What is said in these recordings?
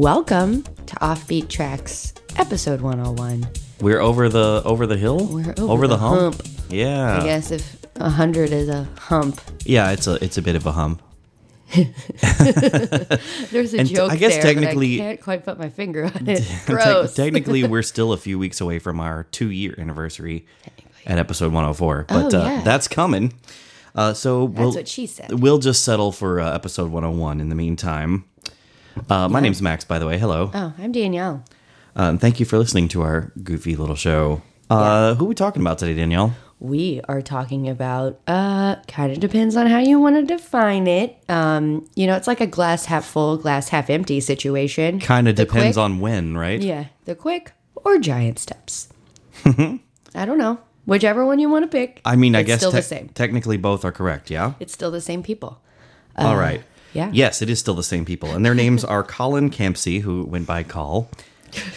Welcome to Offbeat Tracks, episode 101. We're over the over the hill. We're over the, hump. Yeah. I guess if a 100 is a hump, Yeah, it's a it's a bit of a hump. there's a And t- joke I guess there, technically- but I can't quite put my finger on it. Te- Gross. technically, we're still a few weeks away from our two year anniversary at episode 104, but Oh, uh, that's coming. Uh, so we'll, what she said. We'll just settle for uh, episode 101 in the meantime. Uh, my name's Max, by the way. Hello. oh, I'm Danielle. Um, thank you for listening to our goofy little show. Uh, Who are we talking about today, Danielle? We are talking about, uh, kind of depends on how you want to define it. Um, you know, it's like a glass half full, glass half empty situation. Kind of depends quick- on when, right? Yeah, the quick or giant steps. I don't know. Whichever one you want to pick. I mean, I guess still the same. technically both are correct, yeah? It's still the same people. All right. Uh, yeah. Yes, it is still the same people. And their names are Colin Campsie, who went by Call,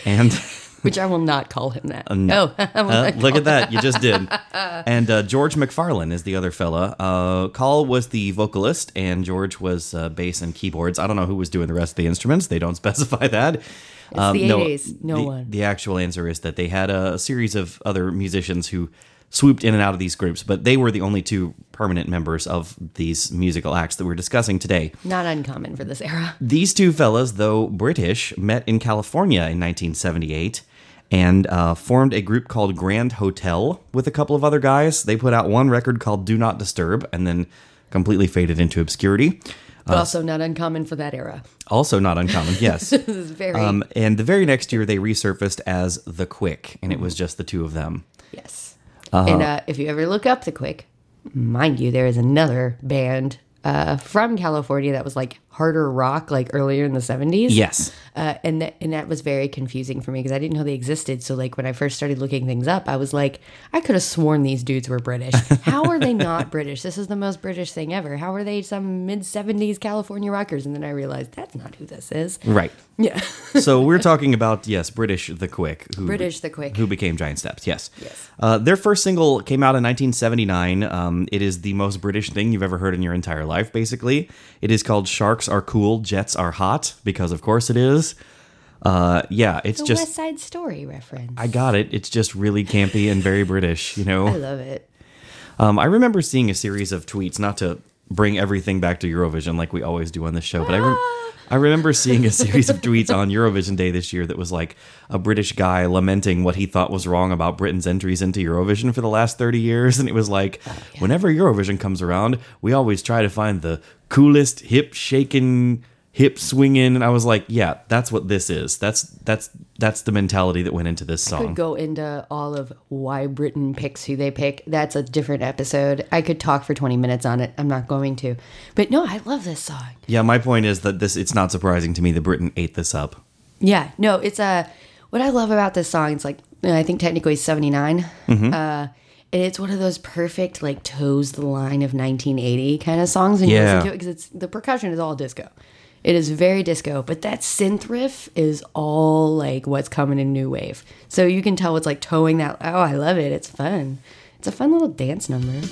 and Which I will not call him that. no. Oh, Uh, look at that. You just did. And uh, George McFarlane is the other fella. Uh, Call was the vocalist, and George was uh, bass and keyboards. I don't know who was doing the rest of the instruments. They don't specify that. It's the 80s. No the, one. The actual answer is that they had a series of other musicians who swooped in and out of these groups, but they were the only two permanent members of these musical acts that we're discussing today. Not uncommon for this era. These two fellas, though British, met in California in 1978 and uh, formed a group called Grand Hotel with a couple of other guys. They put out one record called Do Not Disturb and then completely faded into obscurity. But also not uncommon for that era. Also, not uncommon, yes. This is very, Um, and the very next year, they resurfaced as The Quick, and it was just the two of them. yes. Uh-huh. And uh, if you ever look up The Quick, mind you, there is another band uh, from California that was like harder rock, like earlier in the 70s. Yes. Uh, and that and that was very confusing for me because I didn't know they existed. So like when I first started looking things up, I was like, I could have sworn these dudes were British. How are they not British? This is the most British thing ever. How are they some mid seventies California rockers? And then I realized that's not who this is. Right. Yeah, so we're talking about yes, British the Quick, who British The Quick. who became Giant Steps. Yes. Yes. Uh, their first single came out in 1979. Um, it is the most British thing you've ever heard in your entire life. Basically, it is called "Sharks Are Cool, Jets Are Hot" because of course it is. Uh, yeah, it's the just West Side Story reference. I got it. It's just really campy and very British. You know. I love it. Um, I remember seeing a series of tweets, not to bring everything back to Eurovision like we always do on this show, but I, rem- I remember seeing a series of tweets on Eurovision Day this year that was like a British guy lamenting what he thought was wrong about Britain's entries into Eurovision for the last 30 years. And it was like, whenever Eurovision comes around, we always try to find the coolest, hip shaking, hip swinging. And I was like, yeah, that's what this is. That's, that's, that's the mentality that went into this song I Could go into all of why Britain picks who they pick. That's a different episode. I could talk for 20 minutes on it. I'm not going to. But no, I love this song. Yeah, my point is that this, it's not surprising to me that Britain ate this up. Yeah, no, it's a. what I love about this song. It's like I think technically 79. Mm-hmm. Uh, and it's one of those perfect like toes the line of 1980 kind of songs when you Yeah. listen to it because it's the percussion is all disco. It is very disco, but that synth riff is all like what's coming in new wave. So you can tell it's like towing that. Oh, I love it. It's fun. It's a fun little dance number.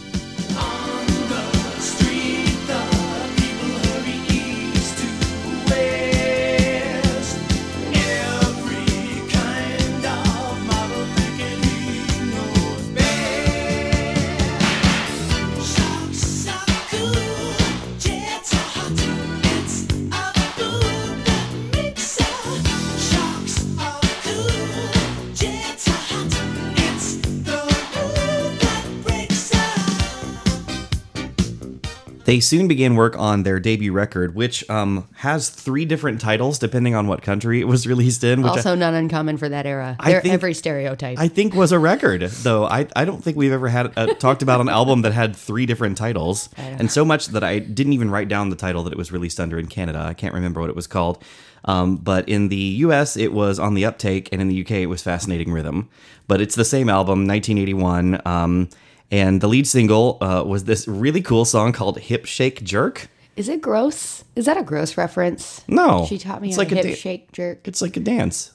They soon began work on their debut record, which um, has three different titles depending on what country it was released in. Which Also not uncommon for that era. I They're think- every stereotype. I, I think was a record, though. I, I don't think we've ever had uh, talked about an album that had three different titles, and so much that I didn't even write down the title that it was released under in Canada. I can't remember what it was called. Um, but in the U.S., it was on the uptake, and in the U.K., it was Fascinating Rhythm. But it's the same album, 1981. Um, and the lead single uh, was this really cool song called "Hip Shake Jerk." Is it gross? Is that a gross reference? No, She taught me it's how like to a hip da- shake jerk. It's like a dance.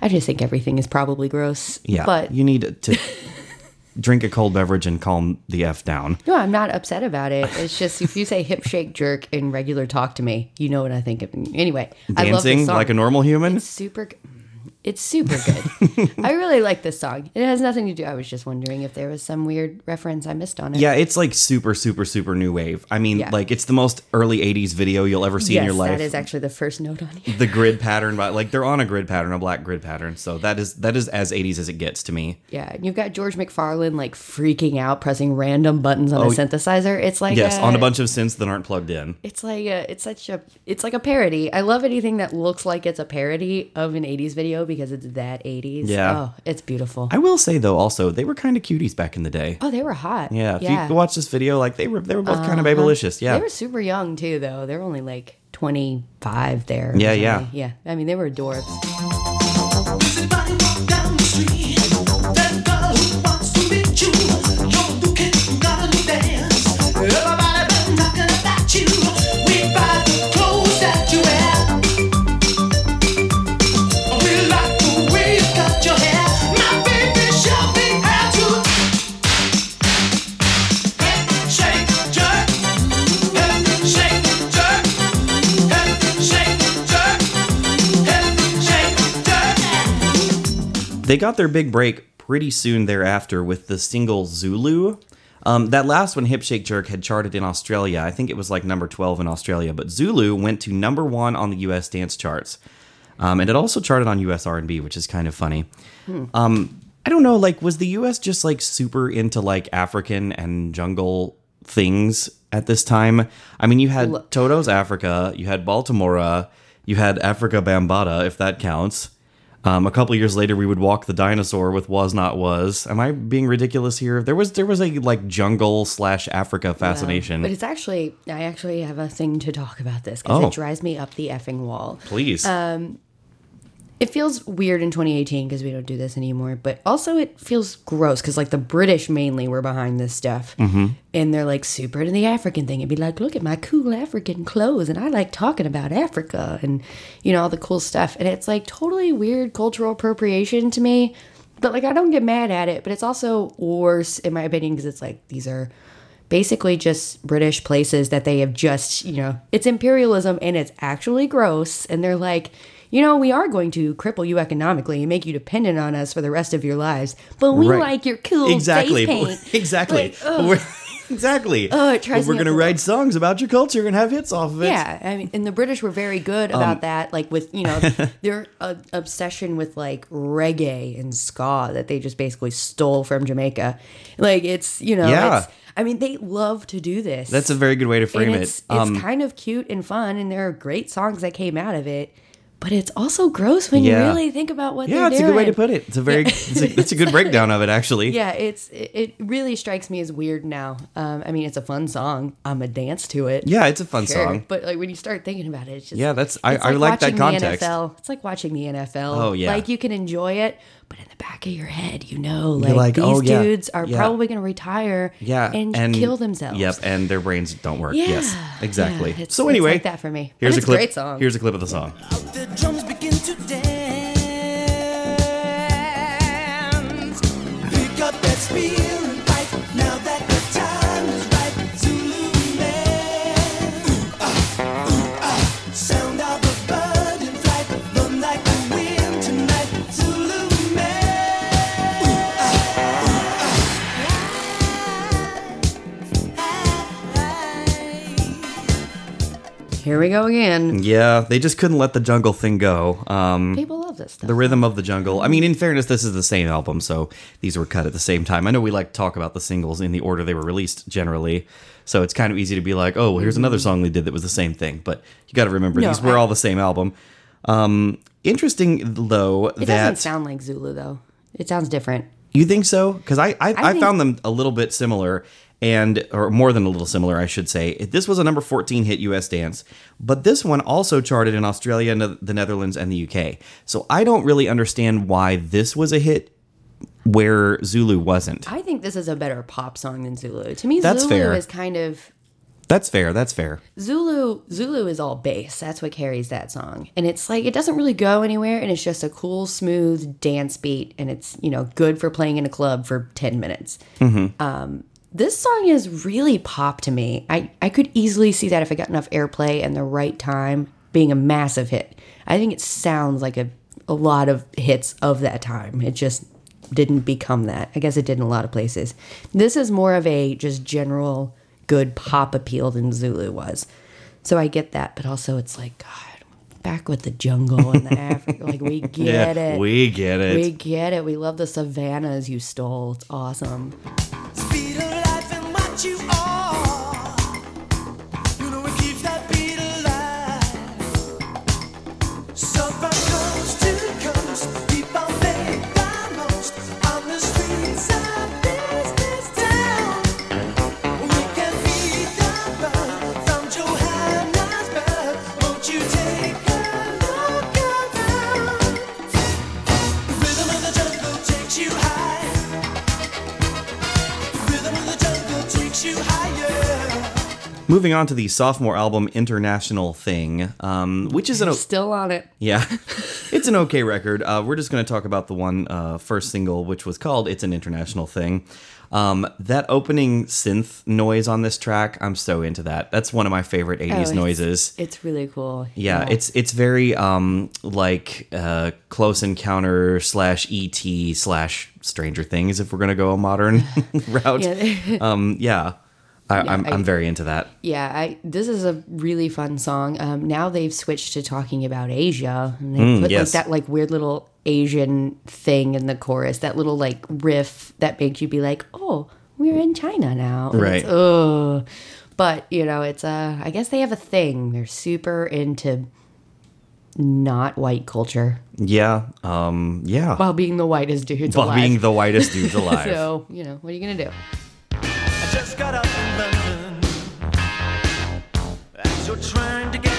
I just think everything is probably gross. Yeah, But you need to drink a cold beverage and calm the f down. No, I'm not upset about it. It's just if you say hip shake jerk in regular talk to me, you know what I think of. Anyway, I love this Dancing song. like a normal human. super. It's super good. I really like this song. It has nothing to do. I was just wondering if there was some weird reference I missed on it. Yeah, it's like super, super, super new wave. I mean, Yeah. like it's the most early '80s video you'll ever see yes, in your life. that is actually the first note on here. the grid pattern, but like they're on a grid pattern, a black grid pattern. So that is that is as '80s as it gets to me. Yeah, and you've got George McFarlane like freaking out, pressing random buttons on a oh, synthesizer. It's like Oh, Yes, a, on a bunch of synths that aren't plugged in. It's like a, it's such a, it's like a parody. I love anything that looks like it's a parody of an '80s video because it's that '80s. Yeah. Oh, it's beautiful. I will say though, also they were kind of cuties back in the day. oh, they were hot. Yeah, if yeah. you watch this video, like they were they were both kind of uh-huh. babylicious. Yeah, They were super young too, though. They were only like 25 there. Yeah, yeah. Yeah. I mean, they were adorbs. They got their big break pretty soon thereafter with the single Zulu. Um, that last one, Hip Shake Jerk, had charted in Australia. I think it was like number 12 in Australia, but Zulu went to number one on the U.S. dance charts. Um, and it also charted on U.S. R&B, which is kind of funny. Um, I don't know, like, was the U.S. just like super into like African and jungle things at this time? I mean, you had Look. Toto's Africa, you had Baltimora, you had Afrika Bambaataa, if that counts. Um, a couple years later, we would walk the dinosaur with "Was Not Was." Am I being ridiculous here? There was there was a like jungle slash Africa fascination. But it's actually, I actually have a thing to talk about this because Oh. it drives me up the effing wall. Please, It feels weird in 2018 because we don't do this anymore, but also it feels gross because like the British mainly were behind this stuff, Mm-hmm. and they're like super into the African thing. It'd be like, look at my cool African clothes, and I like talking about Africa and you know all the cool stuff, and it's like totally weird cultural appropriation to me. But like I don't get mad at it, but it's also worse in my opinion because it's like these are basically just British places that they have just, you know, it's imperialism and it's actually gross. And they're like, you know, we are going to cripple you economically and make you dependent on us for the rest of your lives. But we Right. like your cool exactly, face paint. exactly, Like, exactly. Oh, it drives But we're gonna write songs about your culture and have hits off of it. Yeah, I mean, and the British were very good Um, about that. Like with you know their uh, obsession with like reggae and ska that they just basically stole from Jamaica. Like it's you know, Yeah. it's, I mean they love to do this. that's a very good way to frame it's, it. Um, it's kind of cute and fun, and there are great songs that came out of it. But it's also gross when Yeah. you really think about what yeah, they're doing. Yeah, it's a good way to put it. It's a very, it's, a, it's a good breakdown of it actually. Yeah, it's it, really strikes me as weird now. Um, I mean, it's a fun song. I'm a dance to it. Yeah, it's a fun Sure, song. But like when you start thinking about it, it's just Yeah, that's- I- I like that watching context. The NFL. It's like watching the NFL. Oh, yeah. like you can enjoy it, but in the back of your head, you know, like, like, these oh, yeah, dudes are yeah. probably going to retire, Yeah, and, kill themselves. Yep, and their brains don't work. Yeah, yes, exactly. yeah, it's- so it's anyway, like that for me. Here's a it's a clip. great song. Here's a clip of the song. Here we go again. Yeah, they just couldn't let the jungle thing go. Um, People love this stuff. the rhythm of the jungle. I mean, in fairness, this is the same album, so these were cut at the same time. I know we like to talk about the singles in the order they were released generally, so it's kind of easy to be like, oh, well, here's another song they did that was the same thing. But you got to remember, No, these were I- all the same album. Um, interesting though it that doesn't sound like Zulu though. It sounds different. You think so? Because I I, I, think- found them a little bit similar, and or more than a little similar, I should say. This was a number fourteen hit U.S. dance, but this one also charted in Australia, the Netherlands, and the UK. So I don't really understand why this was a hit where Zulu wasn't. I think this is a better pop song than Zulu. To me, That's Zulu fair. is kind of That's fair. That's fair. Zulu Zulu is all bass. That's what carries that song. And it's like it doesn't really go anywhere and it's just a cool smooth dance beat and it's, you know, good for playing in a club for 10 minutes. Um this song is really pop to me. I I could easily see that if it got enough airplay and the right time being a massive hit. I think it sounds like a a lot of hits of that time. It just didn't become that. I guess it did in a lot of places. This is more of a just general good pop appeal than Zulu was. So I get that, but also it's like God, back with the jungle and the Africa. Like we get it. We get it. We get it. We love the savannas you stole. It's awesome. Moving on to the sophomore album International Thing, um, which is an o- Still on it. yeah, it's an okay record. Uh, we're just going to talk about the one uh, first single, which was called "It's an International Thing." Um, that opening synth noise on this track, I'm so into that. That's one of my favorite '80s Oh, it's- noises. It's really cool. Yeah, it's it's very um like uh close encounter slash ET slash Stranger Things if we're gonna go a modern route. Yeah. um yeah. I, I'm I- I'm very into that. Yeah, I this is a really fun song. Um, now they've switched to talking about Asia, and they put Mm, yes. like that like weird little Asian thing in the chorus, that little like riff that makes you be like, "Oh, we're in China now." Right. It's, ugh. But you know, it's a, I guess they have a thing. They're super into not white culture Yeah. Um yeah. while being the whitest dudes While alive. being the whitest dudes alive. so you know, what are you gonna do? I just got up in London as you're trying to get to sleep. I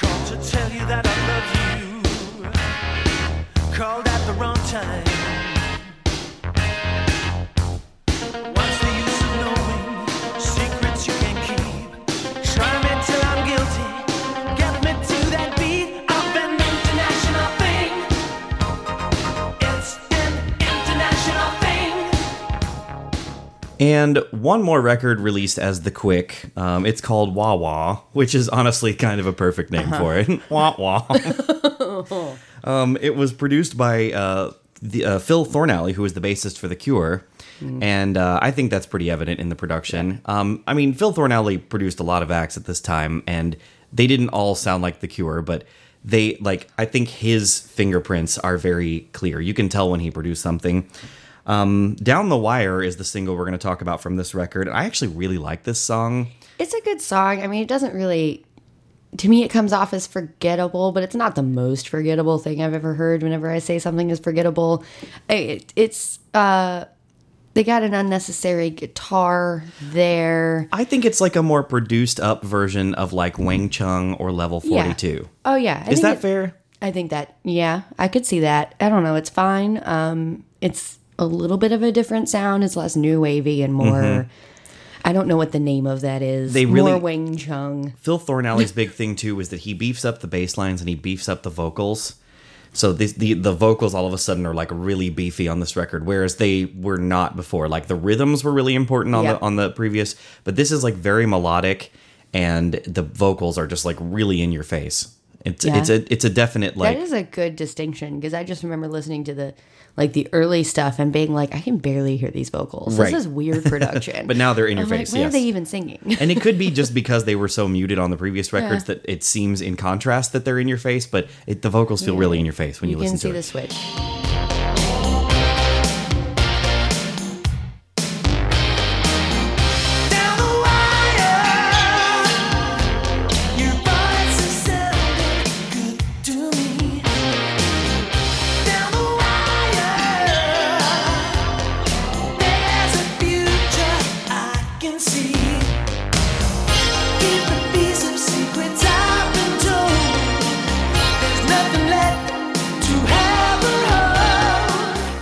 called to tell you that I love you. Called at the wrong time. And one more record released as The Quick. Um, it's called Wah Wah, which is honestly kind of a perfect name for it. Wah Wah. um, it was produced by uh, the, uh, Phil Thornalley, who was the bassist for The Cure. And uh, I think that's pretty evident in the production. Um, I mean, Phil Thornalley produced a lot of acts at this time, and they didn't all sound like The Cure, but they, like, I think his fingerprints are very clear. You can tell when he produced something. Um, Down the Wire is the single we're going to talk about from this record. I actually really like this song. It's a good song. I mean, it doesn't really. To me, it comes off as forgettable, but it's not the most forgettable thing I've ever heard. Whenever I say something is forgettable, it, it's uh, they got an unnecessary guitar there. I think it's like a more produced up version of like Wang Chung or Level Yeah. 42. Oh yeah, I Is that it- fair? I think that yeah, I could see that. I don't know. It's fine. Um, it's a little bit of a different sound. It's less new wavy and more. I don't know what the name of that is. Mm-hmm. They really- more Wing Chung. Phil Thornalley's big thing too is that he beefs up the bass lines and he beefs up the vocals. So this, the the vocals all of a sudden are like really beefy on this record, whereas they were not before. Like the rhythms were really important on Yeah. the on the previous, but this is like very melodic, and the vocals are just like really in your face. It's Yeah. it's a it's a definite like that is a good distinction because I just remember listening to the like the early stuff and being like, I can barely hear these vocals. Right. This is weird production. But now they're in your I'm like, face, Why yes. are they even singing? and it could be just because they were so muted on the previous records Yeah. that it seems in contrast that they're in your face, but it, the vocals feel really in your face when you, you can listen see to the switch.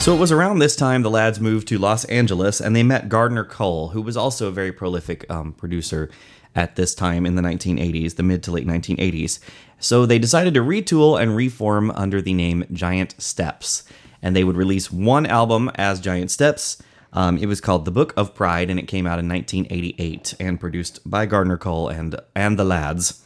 So it was around this time the lads moved to Los Angeles and they met Gardner Cole, who was also a very prolific um, producer at this time in the 1980s, the mid to late 1980s. So they decided to retool and reform under the name Giant Steps. And they would release one album as Giant Steps. Um, it was called The Book of Pride and it came out in 1988 and produced by Gardner Cole and, and the lads.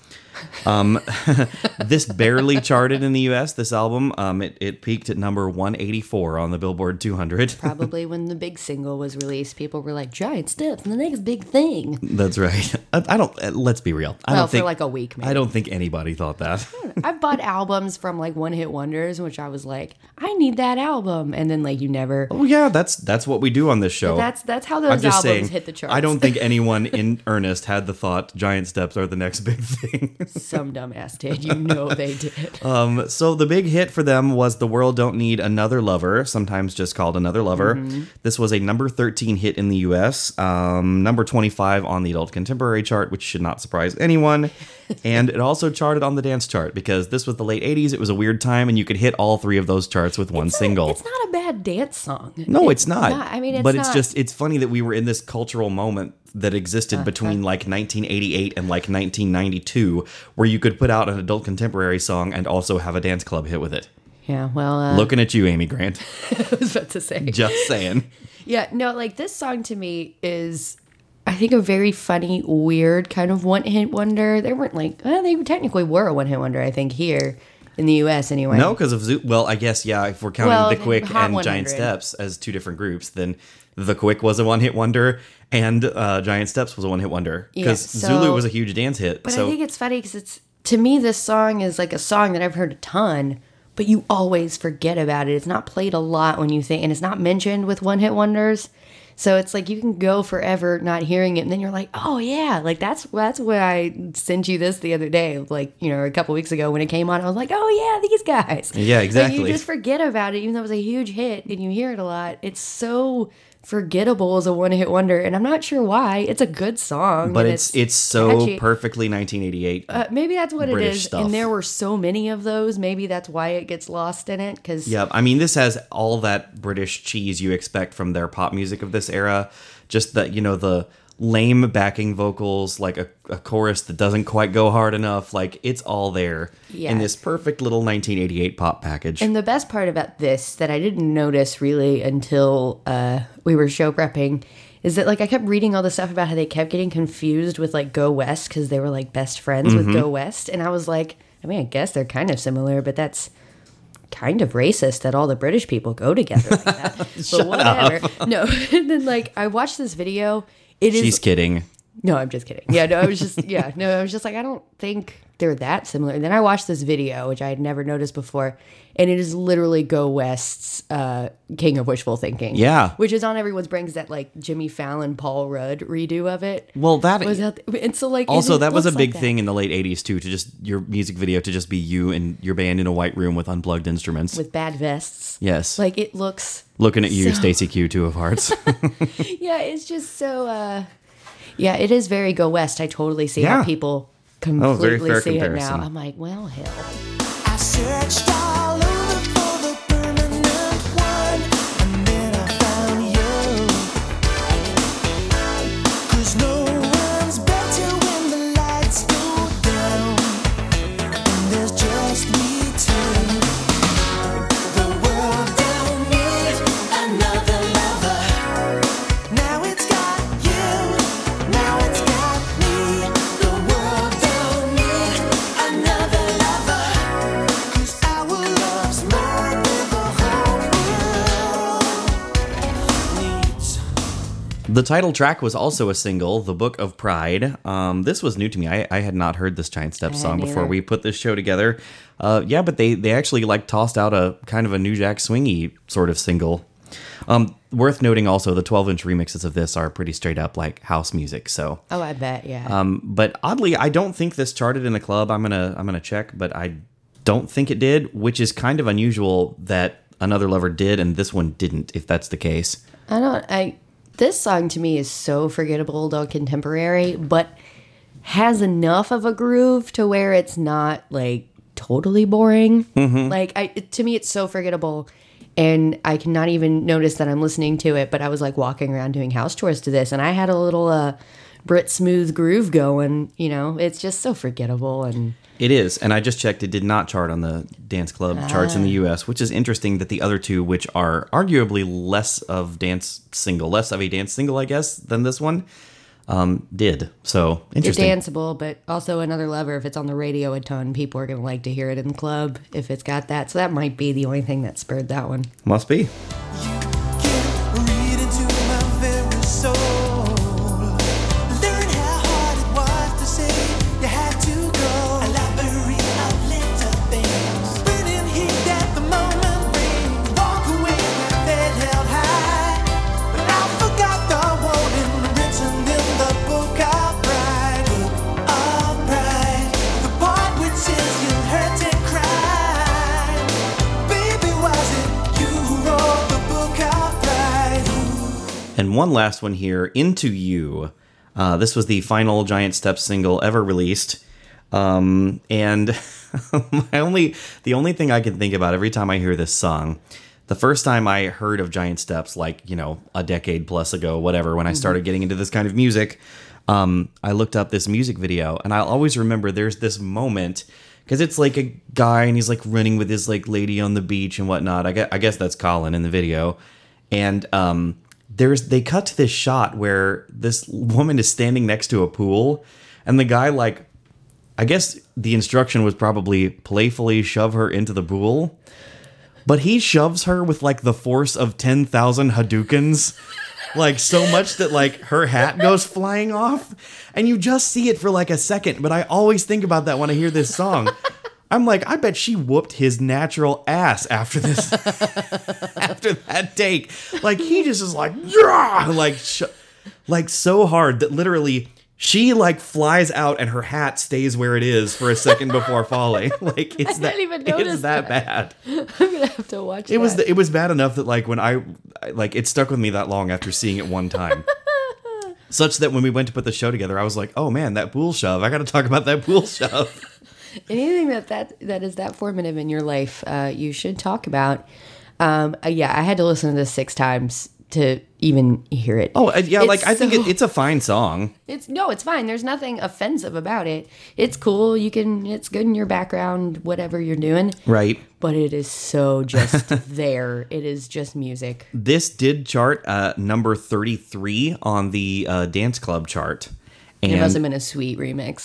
Um, this barely charted in the U.S. This album, um, it, it peaked at number 184 on the Billboard 200. Probably when the big single was released, people were like, "Giant steps, the next big thing." That's right. I, I don't. uh, Let's be real. I Well, don't for think like a week, maybe. I don't think anybody thought that. I've bought albums from like one hit wonders, which I was like, "I need that album," and then like you never. oh yeah, that's that's what we do on this show. That's that's how those albums saying. hit the charts. I don't think anyone in earnest had the thought Giant Steps are the next big thing. Some dumbass did. You know they did. Um, so the big hit for them was "The World Don't Need Another Lover," sometimes just called "Another Lover." Mm-hmm. This was a number thirteen hit in the U.S., um, number twenty-five on the adult contemporary chart, which should not surprise anyone. and it also charted on the dance chart because this was the late '80s. It was a weird time, and you could hit all three of those charts with one single. It's not a bad dance song. No, it's not. I mean, it's but it's just it's funny that we were in this cultural moment that existed Uh-huh. between like 1988 and like 1992, where you could put out an adult contemporary song and also have a dance club hit with it. Yeah. Well, uh, Looking at you, Amy Grant. I was about to say. Just saying. Yeah, no, like this song to me is, I think, a very funny, weird kind of one hit wonder. They weren't like, well, they technically were a one hit wonder, I think, here in the US anyway. No, because of Zoo. Well, I guess yeah. If we're counting Well, the Quick and 100. Giant Steps as two different groups, then the Quick was a one-hit wonder, and uh, Giant Steps was a one-hit wonder because Yeah, so- Zulu was a huge dance hit. But so I think it's funny because it's, to me, this song is like a song that I've heard a ton, but you always forget about it. It's not played a lot when you think, and it's not mentioned with one hit wonders. So it's like you can go forever not hearing it, and then you're like, "Oh yeah!" Like that's that's why I sent you this the other day, like you know, a couple weeks ago when it came on. I was like, "Oh yeah, these guys." Yeah, Like, exactly. you just forget about it, even though it was a huge hit, and you hear it a lot. It's so forgettable as a one hit wonder, and I'm not sure why. It's a good song, but and it's it's so catchy. perfectly 1988. Uh, maybe that's what it British is. stuff. And there were so many of those. Maybe that's why it gets lost in it. Because Yeah, I mean, this has all that British cheese you expect from their pop music of this era. Just that, you know, the lame backing vocals, like a, a chorus that doesn't quite go hard enough. Like, it's all there in this perfect little 1988 pop package. And the best part about this that I didn't notice really until uh, we were show prepping is that like I kept reading all the stuff about how they kept getting confused with like Go West because they were like best friends with Go West, and I was like, I mean, I guess they're kind of similar, but that's kind of racist that all the British people go together like that. but whatever. No, and then like I watched this video. It is She's kidding. No, I'm just kidding. Yeah, no, I was just yeah, no, I was just like I don't think they're that similar. And then I watched this video which I had never noticed before, and it is literally Go West's uh, King of Wishful Thinking. Yeah. which is on everyone's brains that like Jimmy Fallon, Paul Rudd redo of it. Well, that was that, and so like also that was a big like thing in the late 80s too to just your music video to just be you and your band in a white room with unplugged instruments. with bad vests. yes. Like it looks Looking at you, so- Stacey Q, two of hearts. yeah, it's just so uh yeah, it is very Go West. I totally see Yeah. how people Oh, completely fair see it now. I'm like, well, hell. The title track was also a single, The Book of Pride. Um, this was new to me. I, I had not heard this Giant Steps song before we put this show together. Uh, yeah, but they, they actually like tossed out a kind of a New Jack Swingy sort of single. Um, worth noting also, the 12 inch remixes of this are pretty straight up like house music. So, Oh, I bet, yeah. um, but oddly, I don't think this charted in the club. I'm gonna I'm gonna check, but I don't think it did, which is kind of unusual that another lover did and this one didn't. If that's the case, I don't. I this song to me is so forgettable, though contemporary, but has enough of a groove to where it's not like totally boring. Like I, to me, it's so forgettable, and I cannot even notice that I'm listening to it. But I was like walking around doing house chores to this, and I had a little uh, Brit smooth groove going. You know, it's just so forgettable and. It is, and I just checked. It did not chart on the dance club charts Ah. in the U.S., which is interesting. That the other two, which are arguably less of dance single, less of a dance single, I guess, than this one, um, did. So interesting. It's danceable, but also another lever. If it's on the radio a ton, people are going to like to hear it in the club if it's got that. So that might be the only thing that spurred that one. Must be. One last one here, Into You. Uh, this was the final Giant Steps single ever released. Um, and my only the only thing I can think about every time I hear this song, the first time I heard of Giant Steps, like, you know, a decade plus ago, whatever, when I started getting into this kind of music, um, I looked up this music video and I'll always remember there's this moment because it's like a guy and he's like running with his like lady on the beach and whatnot. I guess, I guess that's Colin in the video. And um, there's they cut to this shot where this woman is standing next to a pool and the guy like I guess the instruction was probably playfully shove her into the pool. But he shoves her with like the force of 10,000 Hadoukens. Like so much that like her hat goes flying off and you just see it for like a second, but I always think about that when I hear this song. I'm like, I bet she whooped his natural ass after this after that take. Like he just is like, yeah, like sh- like so hard that literally she like flies out and her hat stays where it is for a second before falling. Like it's didn't that even it's that, that. bad. I'm going to have to watch It was that. it was bad enough that like when I I- like it stuck with me that long after seeing it one time. Such that when we went to put the show together, I was like, "Oh man, that pool shove! I got to talk about that pool shove." Anything that, that that is that formative in your life, uh, you should talk about. Um, uh, yeah, I had to listen to this six times to even hear it. Oh uh, yeah, It's like I think so- it, it's a fine song. It's no, it's fine. There's nothing offensive about it. It's cool. You can. It's good in your background, whatever you're doing. Right. But it is so just there. It is just music. This did chart uh, number 33 on the uh, dance club chart. And, It must have been a sweet remix.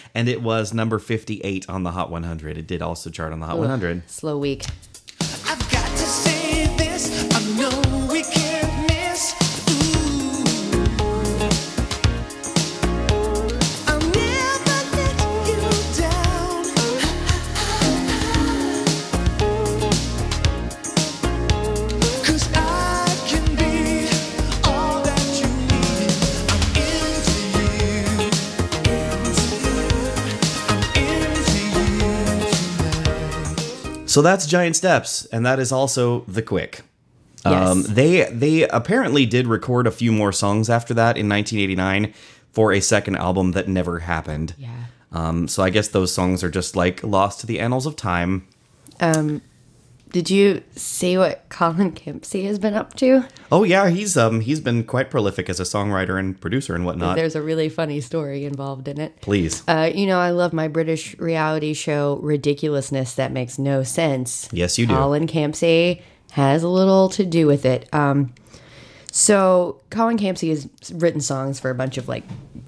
and it was number 58 on the Hot 100. It did also chart on the Hot 100. Slow week. I've So that's Giant Steps, and that is also The Quick. Um, Yes. they they apparently did record a few more songs after that in 1989 for a second album that never happened. Yeah. Um, so I guess those songs are just like lost to the annals of time. Did you see what Colin Kempsey has been up to? Oh yeah, he's um he's been quite prolific as a songwriter and producer and whatnot. There's a really funny story involved in it. Please, Uh, you know, I love my British reality show ridiculousness that makes no sense. Yes, you do. Colin Campsie has a little to do with it. Um, so Colin Campsie has written songs for a bunch of like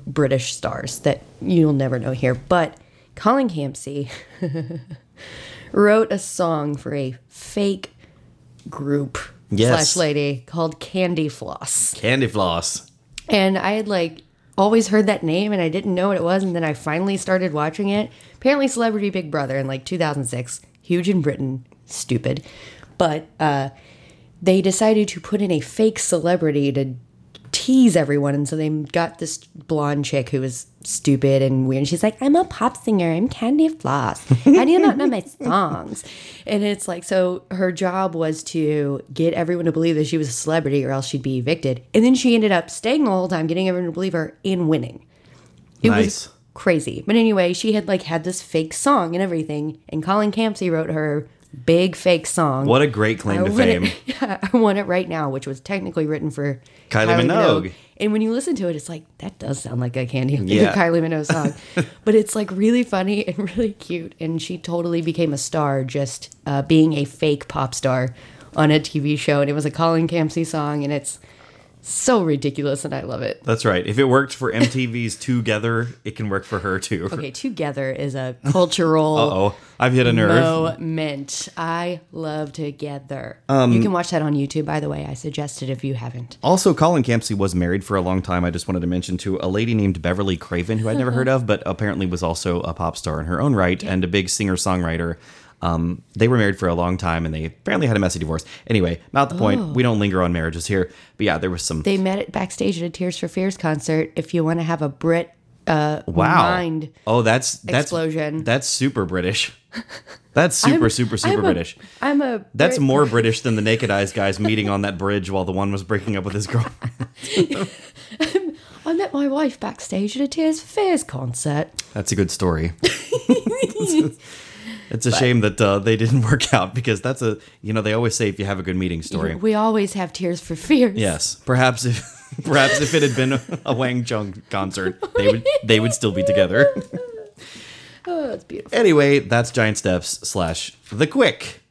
British stars that you'll never know here, but Colin Campsie wrote a song for a fake group Yes. slash lady called Candy Floss. Candy Floss. And I had like always heard that name and I didn't know what it was. And then I finally started watching it. Apparently, Celebrity Big Brother in like 2006, huge in Britain, stupid. But uh, they decided to put in a fake celebrity to tease everyone. And so they got this blonde chick who was stupid and weird. And she's like, I'm a pop singer. I'm Candy Floss. How do you not know my songs? And it's like, so her job was to get everyone to believe that she was a celebrity or else she'd be evicted. And then she ended up staying the whole time, getting everyone to believe her and winning. It Nice. was crazy. But anyway, she had like had this fake song and everything. And Colin Campsie wrote her big fake song. What a great claim I to fame. It, yeah, I want it right now, which was technically written for Kylie Minogue. And when you listen to it, it's like that does sound like a Candy Yeah. Kylie Minogue song, but it's like really funny and really cute. And she totally became a star just uh, being a fake pop star on a TV show. And it was a Colin Campsie song, and it's so ridiculous, and I love it. That's right. If it worked for MTV's Together, it can work for her too. Okay, Together is a cultural. Oh, I've hit a nerve. moment. I love Together. Um, you can watch that on YouTube, by the way. I suggest it if you haven't. Also, Colin Campsie was married for a long time. I just wanted to mention to a lady named Beverley Craven, who I'd never heard of, but apparently was also a pop star in her own right and a big singer songwriter. Um, they were married for a long time, and they apparently had a messy divorce. Anyway, not the point. We don't linger on marriages here. But yeah, there was some. Oh. They met at backstage at a Tears for Fears concert. If you want to have a Brit uh, wow. mind, oh, that's that's explosion. That's super British. That's super, I'm- super, super I'm British. I'm a. That's Brit- more British than the Naked Eyes guys meeting on that bridge while the one was breaking up with his girl. I met my wife backstage at a Tears for Fears concert. That's a good story. It's a shame that uh, they didn't work out because that's a you know they always say if you have a good meeting story. We always have Tears for Fears. Yes, perhaps if perhaps if it had been a Wang Chung concert, they would they would still be together. Oh, that's beautiful. Anyway, that's Giant Steps slash The Quick.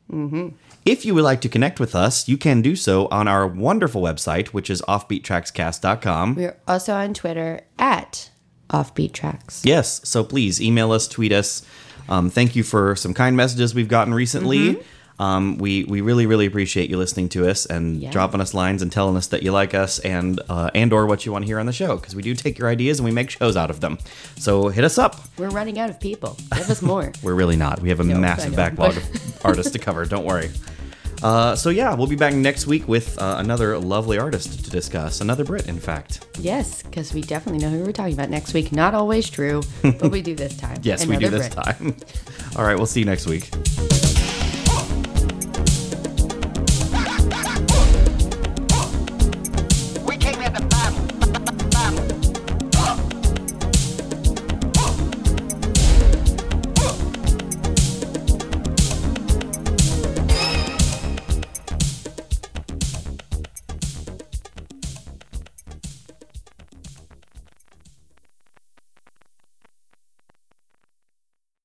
If you would like to connect with us, you can do so on our wonderful website, which is offbeattrackscast.com. We're also on Twitter at offbeattracks. Yes, so please email us, tweet us. Um, thank you for some kind messages we've gotten recently. Um, we we really really appreciate you listening to us and Yeah. dropping us lines and telling us that you like us and uh, and or what you want to hear on the show because we do take your ideas and we make shows out of them. So hit us up. We're running out of people. Give us more. We're really not. We have a massive backlog of artists to cover. Don't worry. Uh, so yeah, we'll be back next week with uh, another lovely artist to discuss. Another Brit, in fact. yes, because we definitely know who we're talking about next week. Not always true, but we do this time. Yes, we do Another this Brit. time. All right, we'll see you next week.